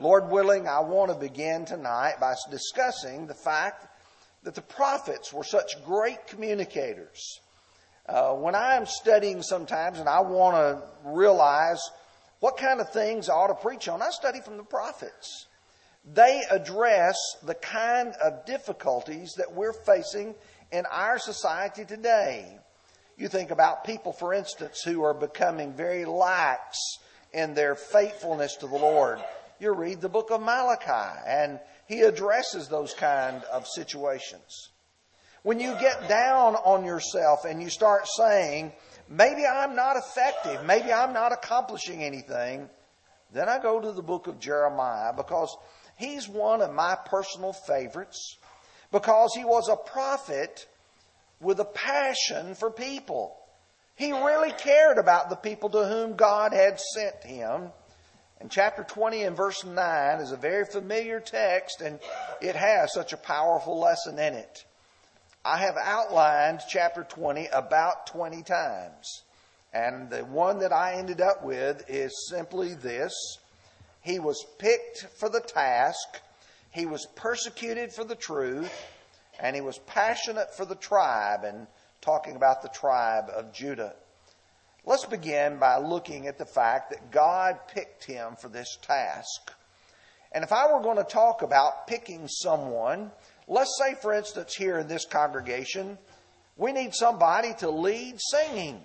Lord willing, I want to begin tonight by discussing the fact that the prophets were such great communicators. Uh, when I'm studying sometimes and I want to realize what kind of things I ought to preach on, I study from the prophets. They address the kind of difficulties that we're facing in our society today. You think about people, for instance, who are becoming very lax in their faithfulness to the Lord. You read the book of Malachi, and he addresses those kind of situations. When you get down on yourself and you start saying, maybe I'm not effective, maybe I'm not accomplishing anything, then I go to the book of Jeremiah because he's one of my personal favorites because he was a prophet with a passion for people. He really cared about the people to whom God had sent him. And chapter 20 and verse 9 is a very familiar text, and it has such a powerful lesson in it. I have outlined chapter 20 about 20 times. And the one that I ended up with is simply this He was picked for the task, he was persecuted for the truth, and he was passionate for the tribe, and talking about the tribe of Judah. Let's begin by looking at the fact that God picked him for this task. And if I were going to talk about picking someone, let's say, for instance, here in this congregation, we need somebody to lead singing.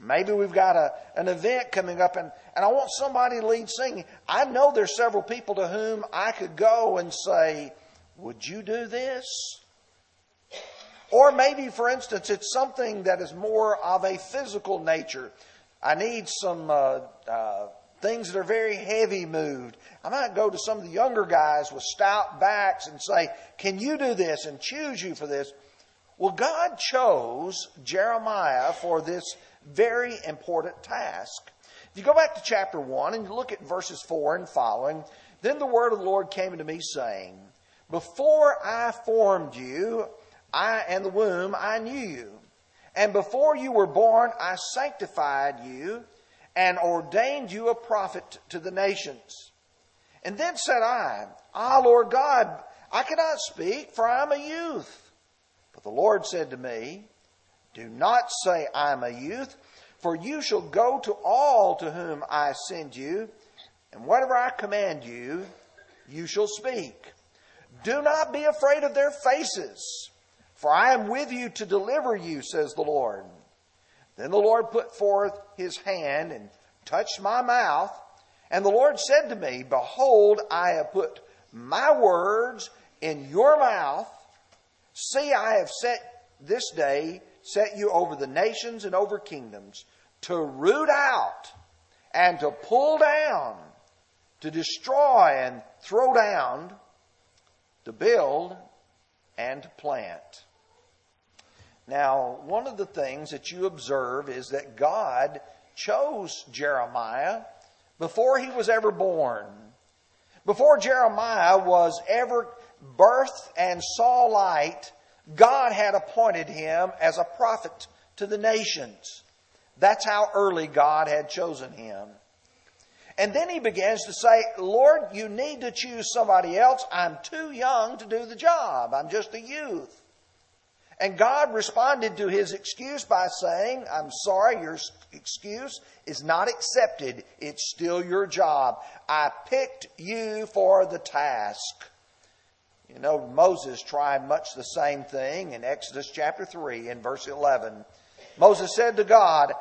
Maybe we've got a, an event coming up and, and I want somebody to lead singing. I know there's several people to whom I could go and say, Would you do this? Or maybe, for instance, it's something that is more of a physical nature. I need some uh, uh, things that are very heavy moved. I might go to some of the younger guys with stout backs and say, Can you do this? and choose you for this. Well, God chose Jeremiah for this very important task. If you go back to chapter 1 and you look at verses 4 and following, then the word of the Lord came unto me, saying, Before I formed you I and the womb I knew you. And before you were born, I sanctified you and ordained you a prophet to the nations. And then said I, Ah, Lord God, I cannot speak, for I am a youth. But the Lord said to me, Do not say I am a youth, for you shall go to all to whom I send you, and whatever I command you, you shall speak. Do not be afraid of their faces for I am with you to deliver you, says the Lord. Then the Lord put forth his hand and touched my mouth. And the Lord said to me, Behold, I have put my words in your mouth. See, I have set this day, set you over the nations and over kingdoms, to root out and to pull down, to destroy and throw down, to build and to plant. Now, one of the things that you observe is that God chose Jeremiah before he was ever born. Before Jeremiah was ever birthed and saw light, God had appointed him as a prophet to the nations. That's how early God had chosen him. And then he begins to say, Lord, you need to choose somebody else. I'm too young to do the job. I'm just a youth. And God responded to his excuse by saying, I'm sorry, your excuse is not accepted. It's still your job. I picked you for the task. You know, Moses tried much the same thing in Exodus chapter 3 and verse 11. Moses said to God,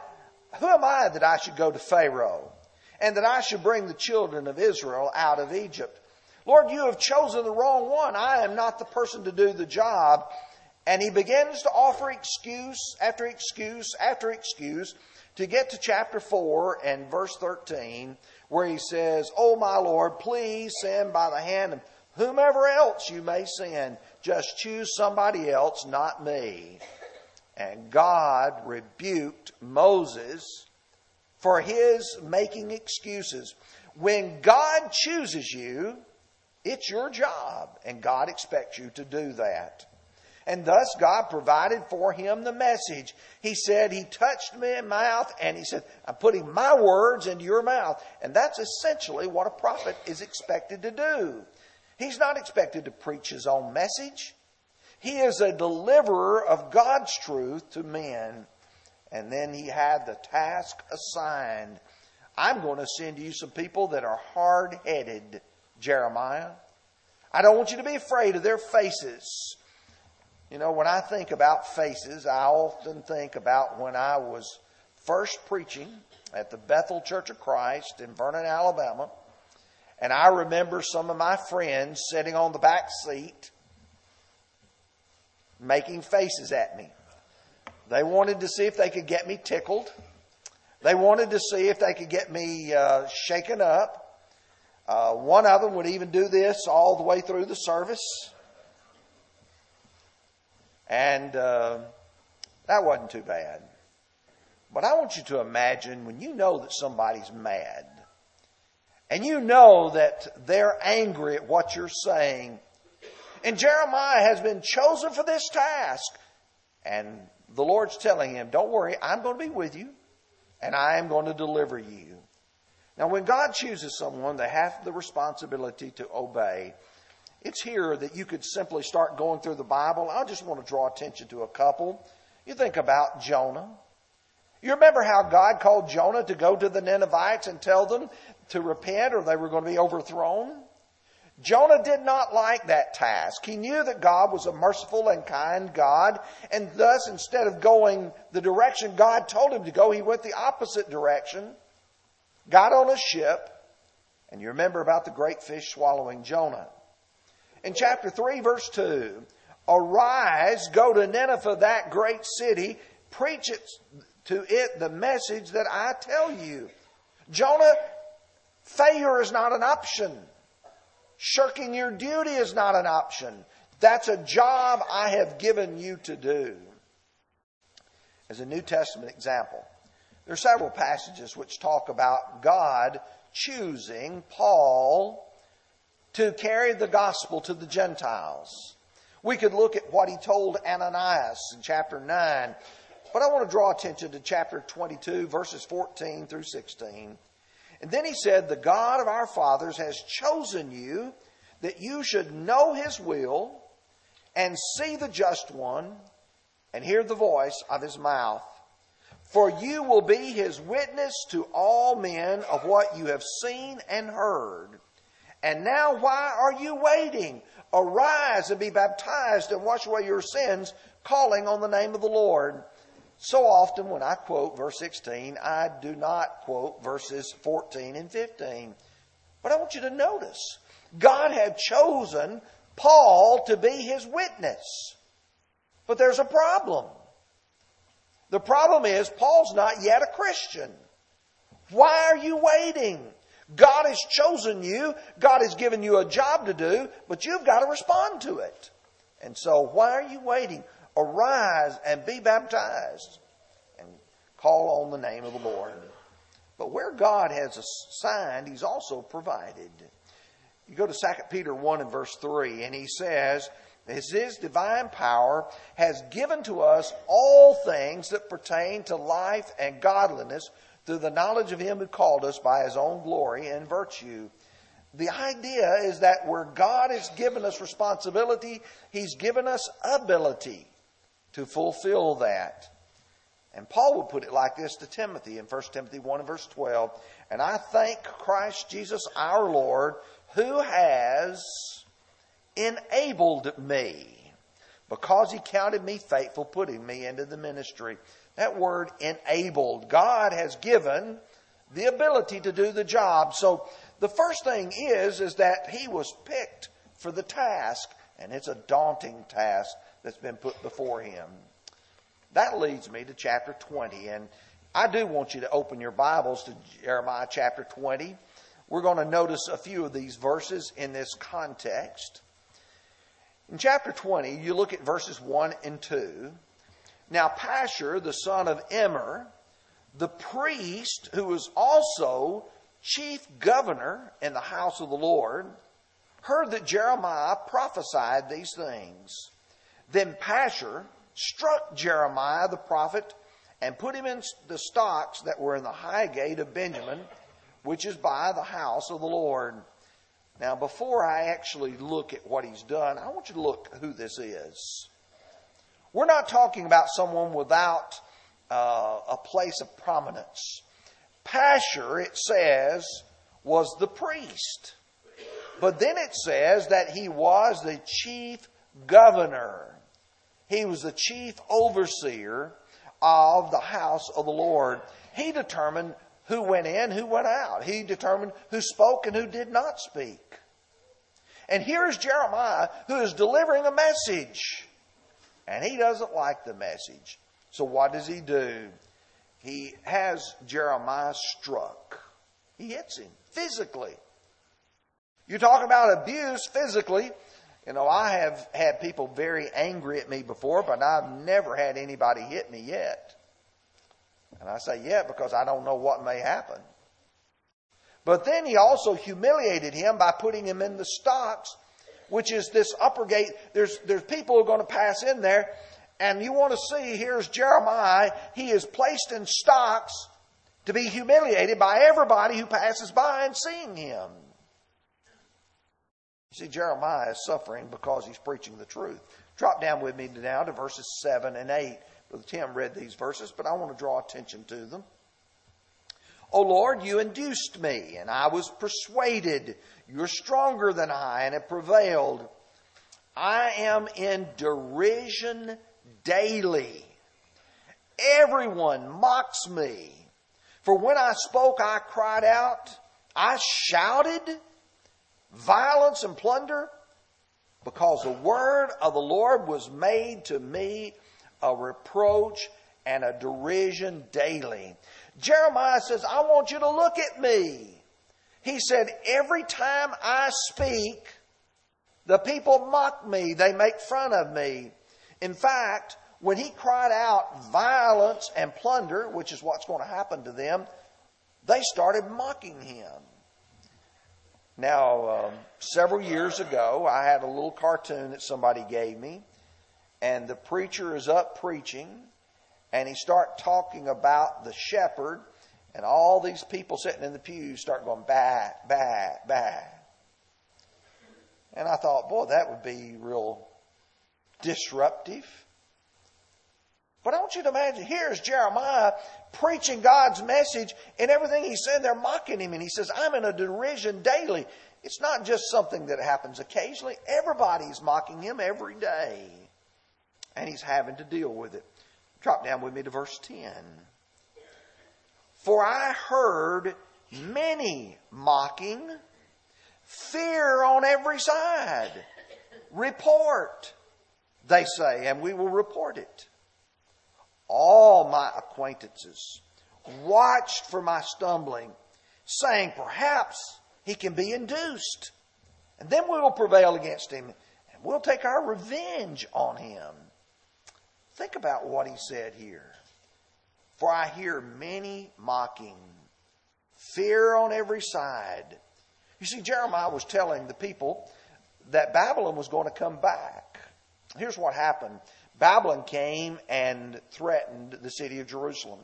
Who am I that I should go to Pharaoh and that I should bring the children of Israel out of Egypt? Lord, you have chosen the wrong one. I am not the person to do the job. And he begins to offer excuse after excuse after excuse to get to chapter 4 and verse 13, where he says, Oh, my Lord, please send by the hand of whomever else you may send. Just choose somebody else, not me. And God rebuked Moses for his making excuses. When God chooses you, it's your job, and God expects you to do that. And thus God provided for him the message. He said, He touched in mouth, and he said, I'm putting my words into your mouth. And that's essentially what a prophet is expected to do. He's not expected to preach his own message. He is a deliverer of God's truth to men. And then he had the task assigned. I'm going to send you some people that are hard headed, Jeremiah. I don't want you to be afraid of their faces. You know, when I think about faces, I often think about when I was first preaching at the Bethel Church of Christ in Vernon, Alabama. And I remember some of my friends sitting on the back seat making faces at me. They wanted to see if they could get me tickled. They wanted to see if they could get me uh, shaken up. Uh, one of them would even do this all the way through the service. And uh, that wasn't too bad. But I want you to imagine when you know that somebody's mad and you know that they're angry at what you're saying. And Jeremiah has been chosen for this task. And the Lord's telling him, Don't worry, I'm going to be with you and I am going to deliver you. Now, when God chooses someone, they have the responsibility to obey. It's here that you could simply start going through the Bible. I just want to draw attention to a couple. You think about Jonah. You remember how God called Jonah to go to the Ninevites and tell them to repent or they were going to be overthrown? Jonah did not like that task. He knew that God was a merciful and kind God, and thus, instead of going the direction God told him to go, he went the opposite direction, got on a ship, and you remember about the great fish swallowing Jonah. In chapter 3, verse 2, arise, go to Nineveh, that great city, preach it to it the message that I tell you. Jonah, failure is not an option. Shirking your duty is not an option. That's a job I have given you to do. As a New Testament example, there are several passages which talk about God choosing Paul to carry the gospel to the Gentiles. We could look at what he told Ananias in chapter 9, but I want to draw attention to chapter 22, verses 14 through 16. And then he said, The God of our fathers has chosen you that you should know his will and see the just one and hear the voice of his mouth. For you will be his witness to all men of what you have seen and heard. And now why are you waiting? Arise and be baptized and wash away your sins, calling on the name of the Lord. So often when I quote verse 16, I do not quote verses 14 and 15. But I want you to notice, God had chosen Paul to be his witness. But there's a problem. The problem is Paul's not yet a Christian. Why are you waiting? God has chosen you. God has given you a job to do, but you've got to respond to it. And so why are you waiting? Arise and be baptized and call on the name of the Lord. But where God has assigned, He's also provided. You go to 2 Peter 1 and verse 3, and he says, as his divine power has given to us all things that pertain to life and godliness through the knowledge of him who called us by his own glory and virtue. The idea is that where God has given us responsibility, he's given us ability to fulfill that. And Paul would put it like this to Timothy in 1 Timothy 1 and verse 12. And I thank Christ Jesus our Lord, who has enabled me because he counted me faithful, putting me into the ministry. That word enabled. God has given the ability to do the job. So the first thing is, is that he was picked for the task, and it's a daunting task that's been put before him. That leads me to chapter 20. And I do want you to open your Bibles to Jeremiah chapter 20. We're going to notice a few of these verses in this context. In chapter 20, you look at verses 1 and 2. Now, Pashur, the son of Immer, the priest who was also chief governor in the house of the Lord, heard that Jeremiah prophesied these things. Then Pashur struck Jeremiah the prophet and put him in the stocks that were in the high gate of Benjamin, which is by the house of the Lord. Now, before I actually look at what he's done, I want you to look who this is. We're not talking about someone without uh, a place of prominence. Pashur, it says, was the priest. But then it says that he was the chief governor. He was the chief overseer of the house of the Lord. He determined who went in, who went out. He determined who spoke and who did not speak. And here's Jeremiah who is delivering a message. And he doesn't like the message. So what does he do? He has Jeremiah struck. He hits him physically. You talk about abuse physically. You know, I have had people very angry at me before, but I've never had anybody hit me yet. And I say yeah, because I don't know what may happen. But then he also humiliated him by putting him in the stocks, which is this upper gate. There's, there's people who are going to pass in there, and you want to see here's Jeremiah. He is placed in stocks to be humiliated by everybody who passes by and seeing him. You see, Jeremiah is suffering because he's preaching the truth. Drop down with me now to verses 7 and 8. Brother Tim read these verses, but I want to draw attention to them. O Lord, you induced me, and I was persuaded. You're stronger than I, and have prevailed. I am in derision daily. Everyone mocks me. For when I spoke, I cried out. I shouted violence and plunder because the word of the Lord was made to me a reproach and a derision daily. Jeremiah says, I want you to look at me. He said, every time I speak, the people mock me. They make fun of me. In fact, when he cried out violence and plunder, which is what's going to happen to them, they started mocking him. Now, um, several years ago, I had a little cartoon that somebody gave me, and the preacher is up preaching, and he start talking about the shepherd, and all these people sitting in the pews start going bah, bah, bah. And I thought, boy, that would be real disruptive. But I want you to imagine here's Jeremiah preaching God's message, and everything he's saying, they're mocking him. And he says, I'm in a derision daily. It's not just something that happens occasionally, everybody's mocking him every day. And he's having to deal with it. Drop down with me to verse 10. For I heard many mocking, fear on every side. Report, they say, and we will report it all my acquaintances watched for my stumbling, saying, Perhaps he can be induced, and then we will prevail against him, and we'll take our revenge on him. Think about what he said here. For I hear many mocking, fear on every side. You see, Jeremiah was telling the people that Babylon was going to come back. Here's what happened Babylon came and threatened the city of Jerusalem.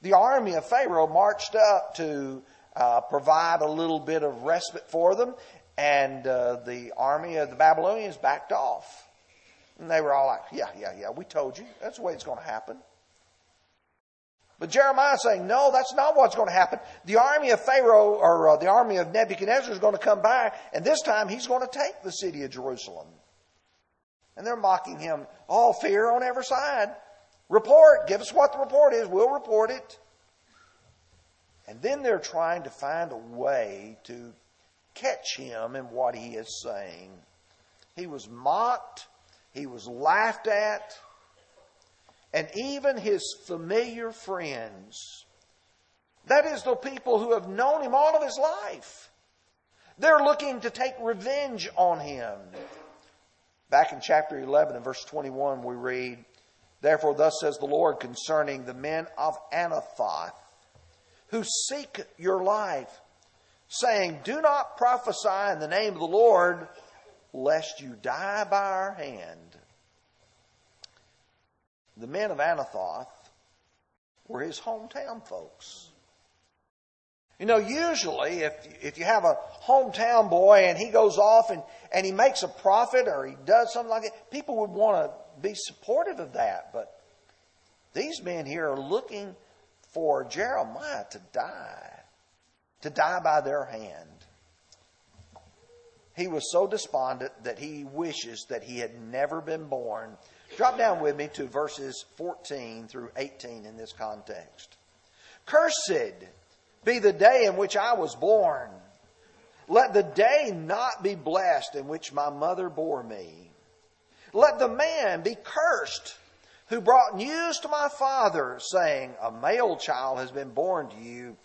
The army of Pharaoh marched up to uh, provide a little bit of respite for them, and uh, the army of the Babylonians backed off. And they were all like, Yeah, yeah, yeah, we told you. That's the way it's going to happen. But Jeremiah is saying, No, that's not what's going to happen. The army of Pharaoh, or uh, the army of Nebuchadnezzar, is going to come by, and this time he's going to take the city of Jerusalem. And they're mocking him. All fear on every side. Report. Give us what the report is. We'll report it. And then they're trying to find a way to catch him in what he is saying. He was mocked. He was laughed at. And even his familiar friends, that is, the people who have known him all of his life, they're looking to take revenge on him. Back in chapter 11 and verse 21, we read, Therefore, thus says the Lord concerning the men of Anathoth, who seek your life, saying, Do not prophesy in the name of the Lord, lest you die by our hand. The men of Anathoth were his hometown folks. You know, usually if, if you have a hometown boy and he goes off and, and he makes a profit or he does something like that, people would want to be supportive of that. But these men here are looking for Jeremiah to die, to die by their hand. He was so despondent that he wishes that he had never been born. Drop down with me to verses 14 through 18 in this context. Cursed be the day in which I was born. Let the day not be blessed in which my mother bore me. Let the man be cursed who brought news to my father, saying, A male child has been born to you,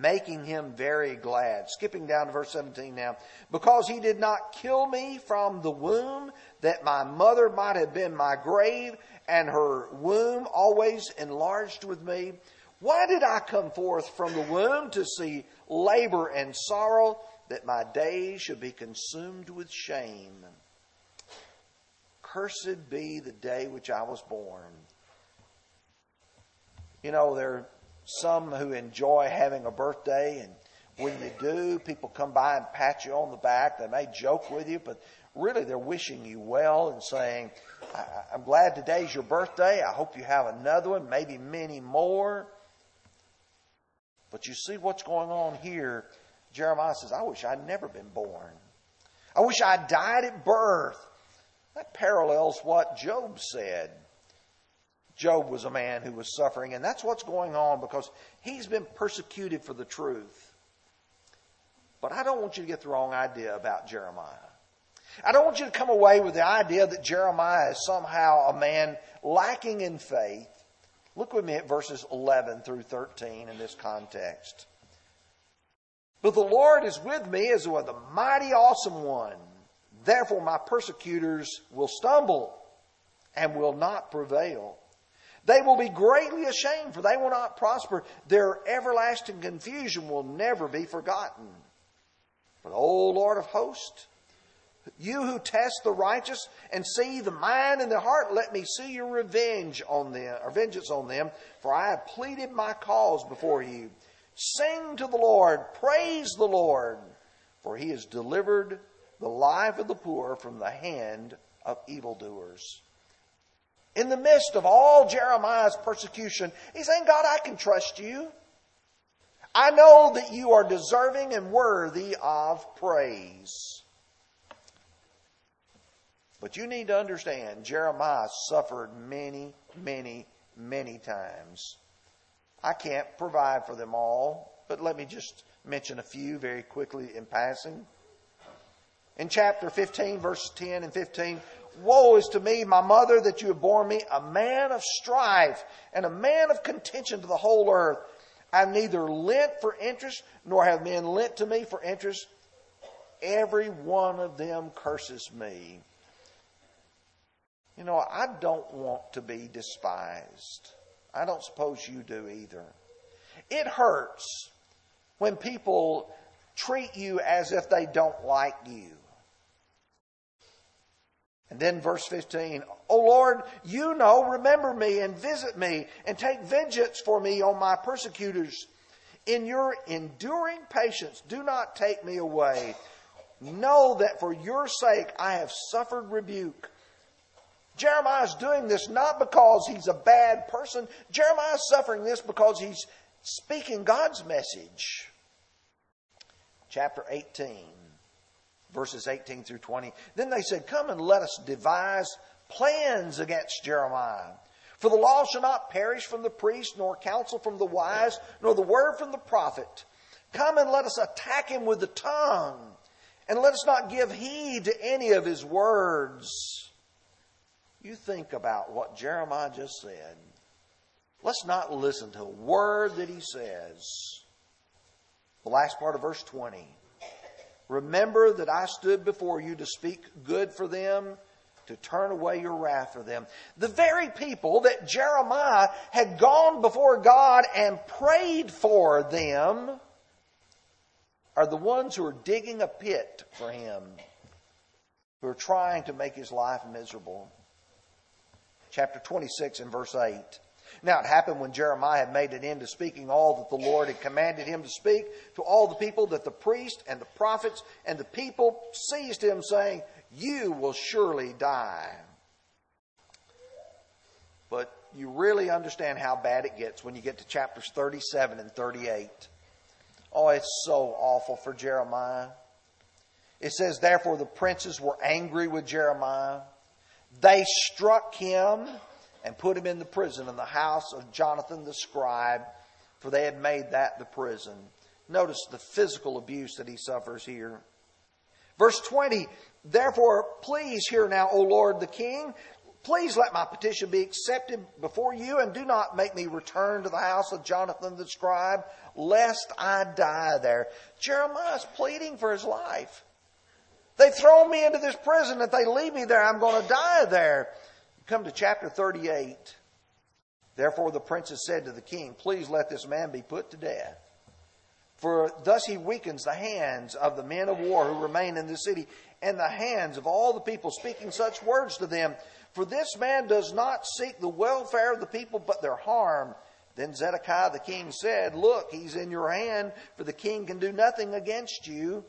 making him very glad. Skipping down to verse 17 now. Because he did not kill me from the womb, that my mother might have been my grave, and her womb always enlarged with me. Why did I come forth from the womb to see labor and sorrow, that my days should be consumed with shame? Cursed be the day which I was born. You know, there some who enjoy having a birthday, and when you do, people come by and pat you on the back. They may joke with you, but really they're wishing you well and saying, I'm glad today's your birthday. I hope you have another one, maybe many more. But you see what's going on here. Jeremiah says, I wish I'd never been born. I wish I'd died at birth. That parallels what Job said. Job was a man who was suffering, and that's what's going on because he's been persecuted for the truth. But I don't want you to get the wrong idea about Jeremiah. I don't want you to come away with the idea that Jeremiah is somehow a man lacking in faith Look with me at verses 11 through 13 in this context. But the Lord is with me as with a mighty awesome one. Therefore, my persecutors will stumble and will not prevail. They will be greatly ashamed, for they will not prosper. Their everlasting confusion will never be forgotten. But, O Lord of hosts, you who test the righteous and see the mind and the heart, let me see your revenge on them, or vengeance on them, for I have pleaded my cause before you. Sing to the Lord, praise the Lord, for he has delivered the life of the poor from the hand of evildoers. In the midst of all Jeremiah's persecution, he's saying, God, I can trust you. I know that you are deserving and worthy of praise. But you need to understand, Jeremiah suffered many, many, many times. I can't provide for them all, but let me just mention a few very quickly in passing. In chapter 15, verses 10 and 15, Woe is to me, my mother, that you have borne me, a man of strife and a man of contention to the whole earth. I neither lent for interest, nor have men lent to me for interest. Every one of them curses me. You know, I don't want to be despised. I don't suppose you do either. It hurts when people treat you as if they don't like you. And then verse 15, O Lord, you know, remember me and visit me and take vengeance for me on my persecutors. In your enduring patience, do not take me away. Know that for your sake I have suffered rebuke. Jeremiah is doing this not because he's a bad person. Jeremiah is suffering this because he's speaking God's message. Chapter 18, verses 18 through 20. Then they said, Come and let us devise plans against Jeremiah. For the law shall not perish from the priest, nor counsel from the wise, nor the word from the prophet. Come and let us attack him with the tongue, and let us not give heed to any of his words. You think about what Jeremiah just said. Let's not listen to a word that he says. The last part of verse 20. Remember that I stood before you to speak good for them, to turn away your wrath for them. The very people that Jeremiah had gone before God and prayed for them are the ones who are digging a pit for him, who are trying to make his life miserable. chapter 26 and verse 8. Now it happened when Jeremiah had made an end of speaking all that the Lord had commanded him to speak to all the people that the priest and the prophets and the people seized him, saying, You will surely die. But you really understand how bad it gets when you get to chapters 37 and 38. Oh, it's so awful for Jeremiah. It says, Therefore the princes were angry with Jeremiah. They struck him and put him in the prison in the house of Jonathan the scribe, for they had made that the prison. Notice the physical abuse that he suffers here. Verse 20, Therefore, please hear now, O Lord the King, Please let my petition be accepted before you, and do not make me return to the house of Jonathan the scribe, lest I die there. Jeremiah is pleading for his life. They throw me into this prison. If they leave me there, I'm going to die there. Come to chapter 38. Therefore the princess said to the king, Please let this man be put to death. For thus he weakens the hands of the men of war who remain in the city, and the hands of all the people, speaking such words to them. For this man does not seek the welfare of the people, but their harm. Then Zedekiah the king said, Look, he's in your hand, for the king can do nothing against you.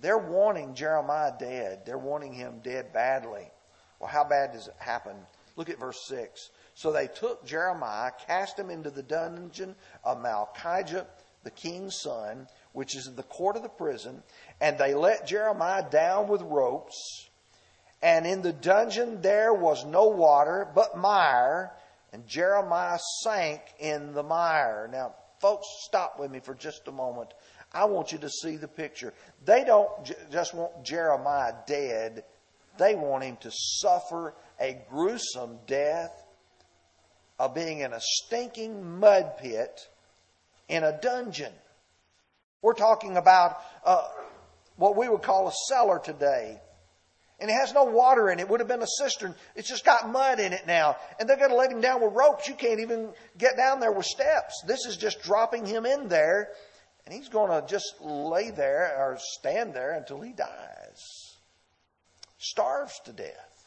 They're wanting Jeremiah dead. They're wanting him dead badly. Well, how bad does it happen? Look at verse 6. So they took Jeremiah, cast him into the dungeon of Malchijah, the king's son, which is in the court of the prison, and they let Jeremiah down with ropes and in the dungeon there was no water, but mire, and Jeremiah sank in the mire. Now, folks, stop with me for just a moment. I want you to see the picture. They don't j- just want Jeremiah dead, they want him to suffer a gruesome death of being in a stinking mud pit in a dungeon. We're talking about uh, what we would call a cellar today and it has no water in it. It would have been a cistern. It's just got mud in it now. And they're going to let him down with ropes. You can't even get down there with steps. This is just dropping him in there. And he's going to just lay there or stand there until he dies. Starves to death.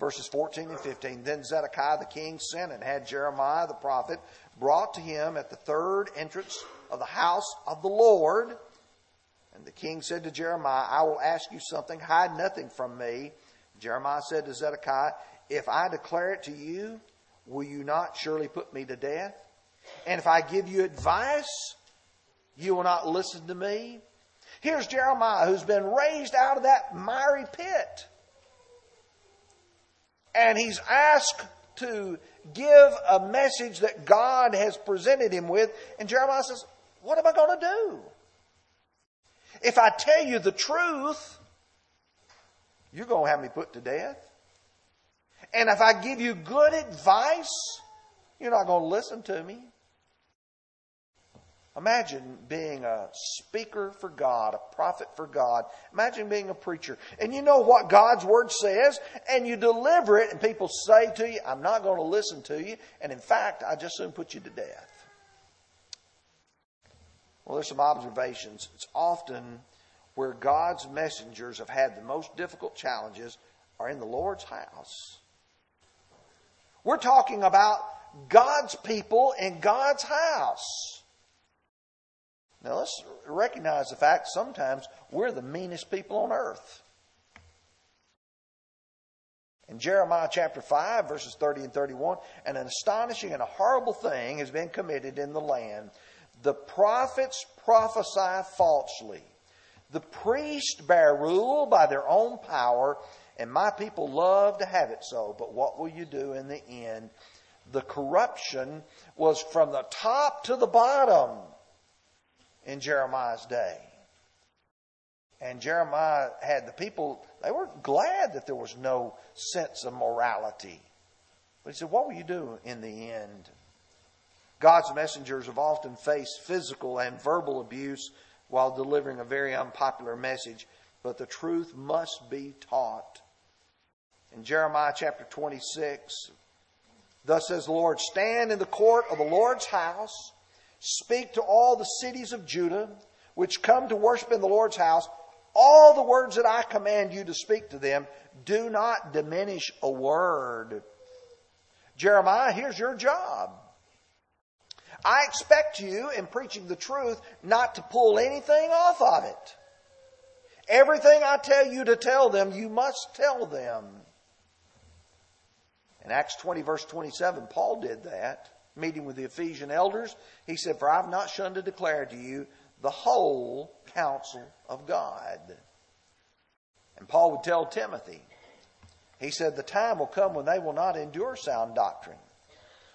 Verses 14 and 15. Then Zedekiah the king sent and had Jeremiah the prophet brought to him at the third entrance of the house of the Lord and the king said to Jeremiah, I will ask you something, hide nothing from me. Jeremiah said to Zedekiah, If I declare it to you, will you not surely put me to death? And if I give you advice, you will not listen to me? Here's Jeremiah who's been raised out of that miry pit. And he's asked to give a message that God has presented him with. And Jeremiah says, What am I going to do? If I tell you the truth, you're going to have me put to death. And if I give you good advice, you're not going to listen to me. Imagine being a speaker for God, a prophet for God. Imagine being a preacher. And you know what God's word says, and you deliver it, and people say to you, I'm not going to listen to you. And in fact, I just soon put you to death. Well, there's some observations. It's often where God's messengers have had the most difficult challenges are in the Lord's house. We're talking about God's people in God's house. Now let's recognize the fact sometimes we're the meanest people on earth. In Jeremiah chapter 5, verses 30 and 31, an astonishing and a horrible thing has been committed in the land the prophets prophesy falsely. The priests bear rule by their own power, and my people love to have it so. But what will you do in the end? The corruption was from the top to the bottom in Jeremiah's day. And Jeremiah had the people, they were glad that there was no sense of morality. But he said, What will you do in the end? God's messengers have often faced physical and verbal abuse while delivering a very unpopular message, but the truth must be taught. In Jeremiah chapter 26, thus says the Lord, Stand in the court of the Lord's house, speak to all the cities of Judah which come to worship in the Lord's house, all the words that I command you to speak to them. Do not diminish a word. Jeremiah, here's your job. I expect you, in preaching the truth, not to pull anything off of it. Everything I tell you to tell them, you must tell them. In Acts 20, verse 27, Paul did that, meeting with the Ephesian elders. He said, For I've not shunned to declare to you the whole counsel of God. And Paul would tell Timothy, he said, The time will come when they will not endure sound doctrine.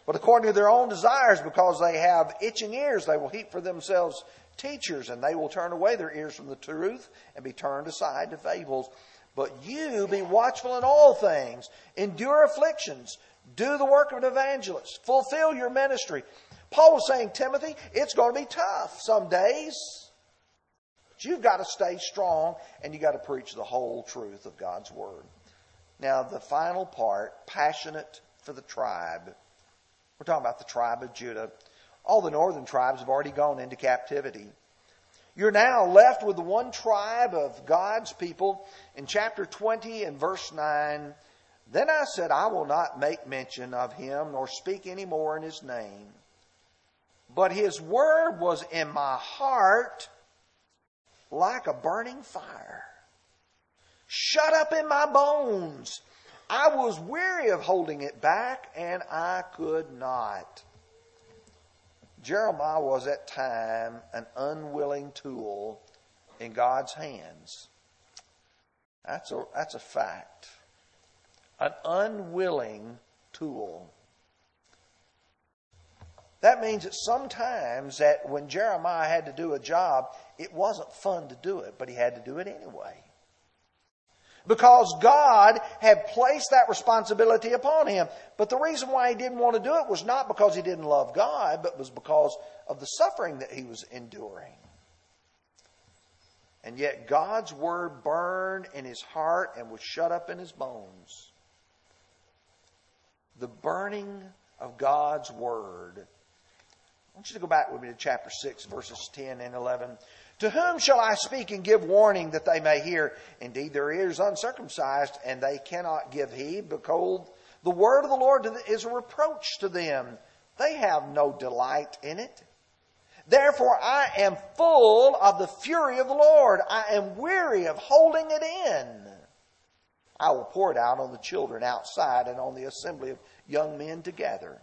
But according to their own desires, because they have itching ears, they will heap for themselves teachers, and they will turn away their ears from the truth and be turned aside to fables. But you be watchful in all things, endure afflictions, do the work of an evangelist, fulfill your ministry. Paul was saying, Timothy, it's going to be tough some days. But you've got to stay strong and you've got to preach the whole truth of God's Word. Now, the final part, passionate for the tribe. We're talking about the tribe of Judah. All the northern tribes have already gone into captivity. You're now left with the one tribe of God's people in chapter 20 and verse 9. Then I said, I will not make mention of him nor speak any more in his name. But his word was in my heart like a burning fire, shut up in my bones. I was weary of holding it back, and I could not. Jeremiah was at time an unwilling tool in God's hands. That's a, that's a fact. An unwilling tool. That means that sometimes that when Jeremiah had to do a job, it wasn't fun to do it, but he had to do it anyway. Because God had placed that responsibility upon him. But the reason why he didn't want to do it was not because he didn't love God, but was because of the suffering that he was enduring. And yet God's word burned in his heart and was shut up in his bones. The burning of God's word. I want you to go back with me to chapter 6, verses 10 and 11. To whom shall I speak and give warning that they may hear? Indeed, their ears uncircumcised, and they cannot give heed. Behold, the word of the Lord is a reproach to them. They have no delight in it. Therefore, I am full of the fury of the Lord. I am weary of holding it in. I will pour it out on the children outside and on the assembly of young men together.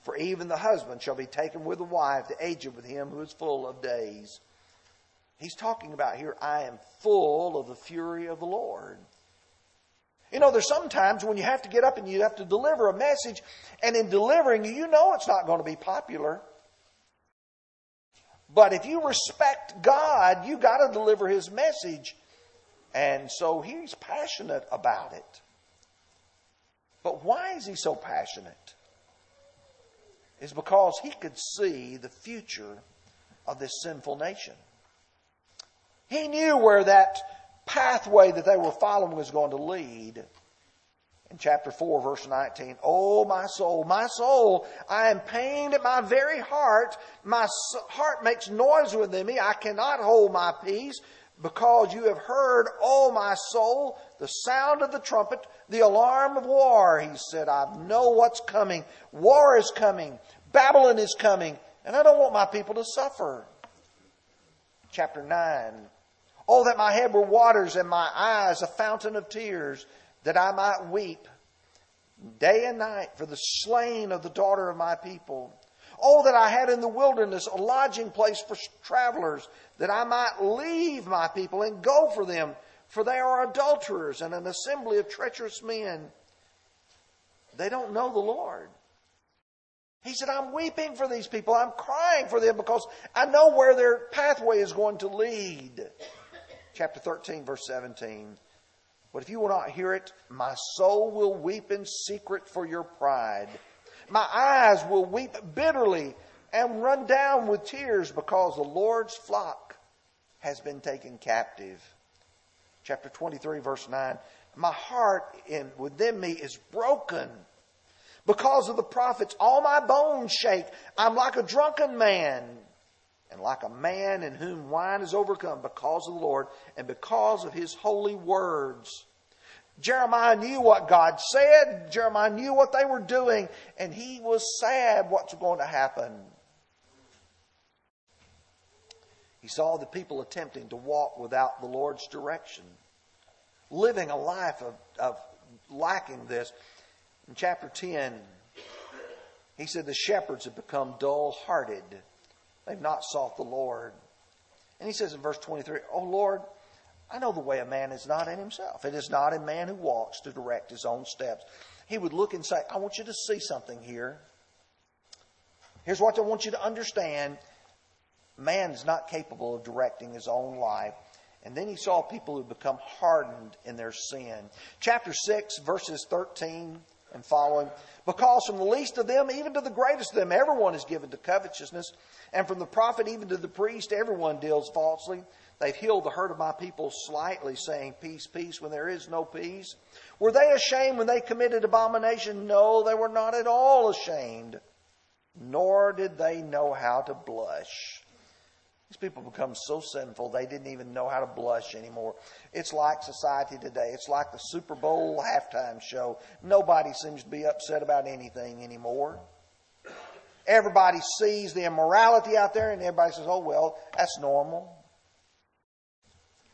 For even the husband shall be taken with the wife, the aged with him who is full of days. He's talking about here, I am full of the fury of the Lord. You know, there's sometimes when you have to get up and you have to deliver a message, and in delivering, you know it's not going to be popular. But if you respect God, you got to deliver His message. And so he's passionate about it. But why is he so passionate? Is because he could see the future of this sinful nation. He knew where that pathway that they were following was going to lead. In chapter 4, verse 19, Oh, my soul, my soul, I am pained at my very heart. My heart makes noise within me. I cannot hold my peace because you have heard, oh my soul, the sound of the trumpet, the alarm of war. He said, I know what's coming. War is coming. Babylon is coming. And I don't want my people to suffer. Chapter 9, Oh, that my head were waters and my eyes a fountain of tears, that I might weep day and night for the slain of the daughter of my people. Oh, that I had in the wilderness a lodging place for travelers, that I might leave my people and go for them, for they are adulterers and an assembly of treacherous men. They don't know the Lord. He said, I'm weeping for these people. I'm crying for them because I know where their pathway is going to lead chapter 13, verse 17. But if you will not hear it, my soul will weep in secret for your pride. My eyes will weep bitterly and run down with tears because the Lord's flock has been taken captive. Chapter 23, verse 9. My heart in, within me is broken because of the prophets. All my bones shake. I'm like a drunken man. and like a man in whom wine is overcome because of the Lord and because of his holy words. Jeremiah knew what God said. Jeremiah knew what they were doing, and he was sad what's going to happen. He saw the people attempting to walk without the Lord's direction, living a life of, of lacking this. In chapter 10, he said the shepherds have become dull hearted. They've not sought the Lord. And he says in verse 23, Oh Lord, I know the way a man is not in himself. It is not a man who walks to direct his own steps. He would look and say, I want you to see something here. Here's what I want you to understand. Man is not capable of directing his own life. And then he saw people who become hardened in their sin. Chapter 6, verses 13 and following. Because from the least of them, even to the greatest of them, everyone is given to covetousness. And from the prophet even to the priest, everyone deals falsely. They've healed the hurt of my people slightly, saying, Peace, peace, when there is no peace. Were they ashamed when they committed abomination? No, they were not at all ashamed, nor did they know how to blush. These people become so sinful they didn't even know how to blush anymore. It's like society today. It's like the Super Bowl halftime show. Nobody seems to be upset about anything anymore. Everybody sees the immorality out there and everybody says, oh, well, that's normal.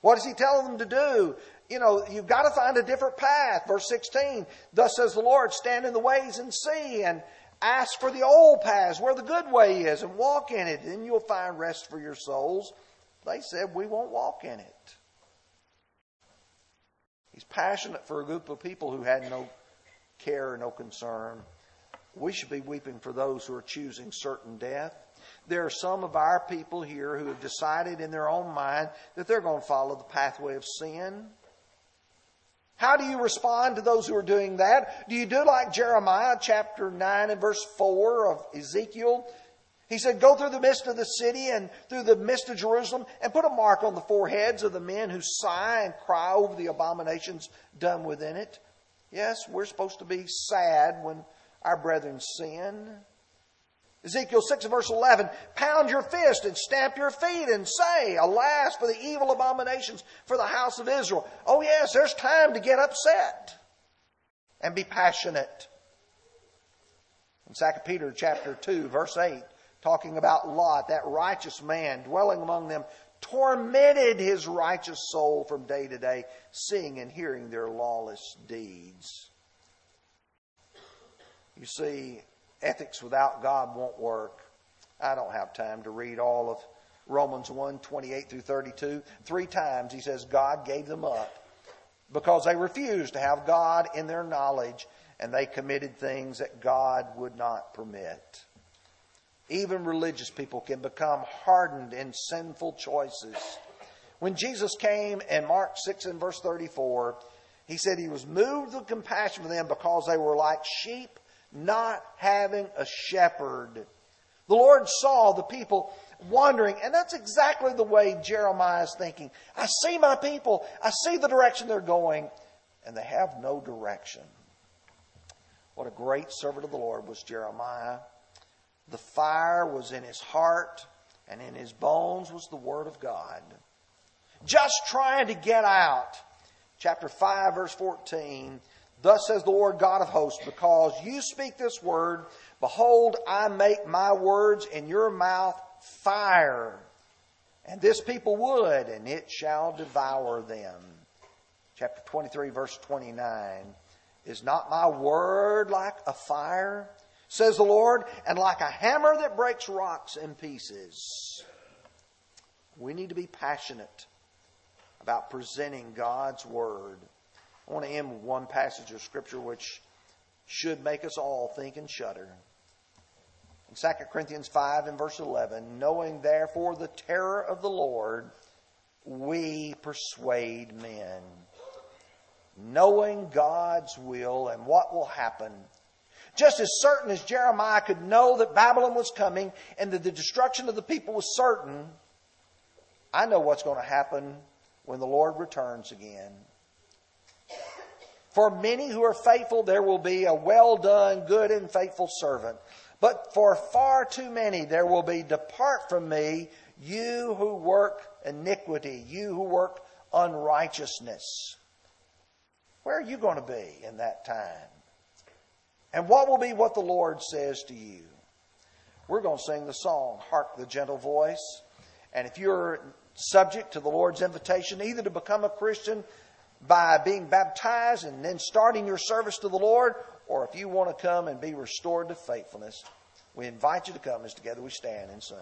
What is he telling them to do? You know, you've got to find a different path. Verse 16, thus says the Lord, stand in the ways and see. And Ask for the old paths where the good way is and walk in it, and you'll find rest for your souls. They said, We won't walk in it. He's passionate for a group of people who had no care, no concern. We should be weeping for those who are choosing certain death. There are some of our people here who have decided in their own mind that they're going to follow the pathway of sin. How do you respond to those who are doing that? Do you do like Jeremiah chapter 9 and verse 4 of Ezekiel? He said, Go through the midst of the city and through the midst of Jerusalem and put a mark on the foreheads of the men who sigh and cry over the abominations done within it. Yes, we're supposed to be sad when our brethren sin. Ezekiel 6 verse 11, pound your fist and stamp your feet and say, alas for the evil abominations for the house of Israel. Oh yes, there's time to get upset and be passionate. In 2 Peter chapter 2 verse 8, talking about Lot, that righteous man dwelling among them, tormented his righteous soul from day to day, seeing and hearing their lawless deeds. You see, ethics without God won't work. I don't have time to read all of Romans 1 28 through 32. Three times he says God gave them up because they refused to have God in their knowledge and they committed things that God would not permit. Even religious people can become hardened in sinful choices. When Jesus came in Mark 6 and verse 34, he said he was moved with compassion for them because they were like sheep not having a shepherd. The Lord saw the people wandering, and that's exactly the way Jeremiah is thinking. I see my people, I see the direction they're going, and they have no direction. What a great servant of the Lord was Jeremiah. The fire was in his heart, and in his bones was the word of God. Just trying to get out. Chapter 5, verse 14 Thus says the Lord God of hosts, because you speak this word, behold, I make my words in your mouth fire. And this people wood, and it shall devour them. Chapter 23, verse 29. Is not my word like a fire, says the Lord, and like a hammer that breaks rocks in pieces? We need to be passionate about presenting God's word I want to end with one passage of Scripture which should make us all think and shudder. In 2 Corinthians 5 and verse 11, knowing therefore the terror of the Lord, we persuade men. Knowing God's will and what will happen. Just as certain as Jeremiah could know that Babylon was coming and that the destruction of the people was certain, I know what's going to happen when the Lord returns again. For many who are faithful, there will be a well done, good and faithful servant. But for far too many, there will be, depart from me, You who work iniquity, you who work unrighteousness. Where are you going to be in that time? And what will be what the Lord says to you? We're going to sing the song, Hark the Gentle Voice. And if you're subject to the Lord's invitation either to become a Christian by being baptized and then starting your service to the Lord, or if you want to come and be restored to faithfulness, we invite you to come as together we stand and sing.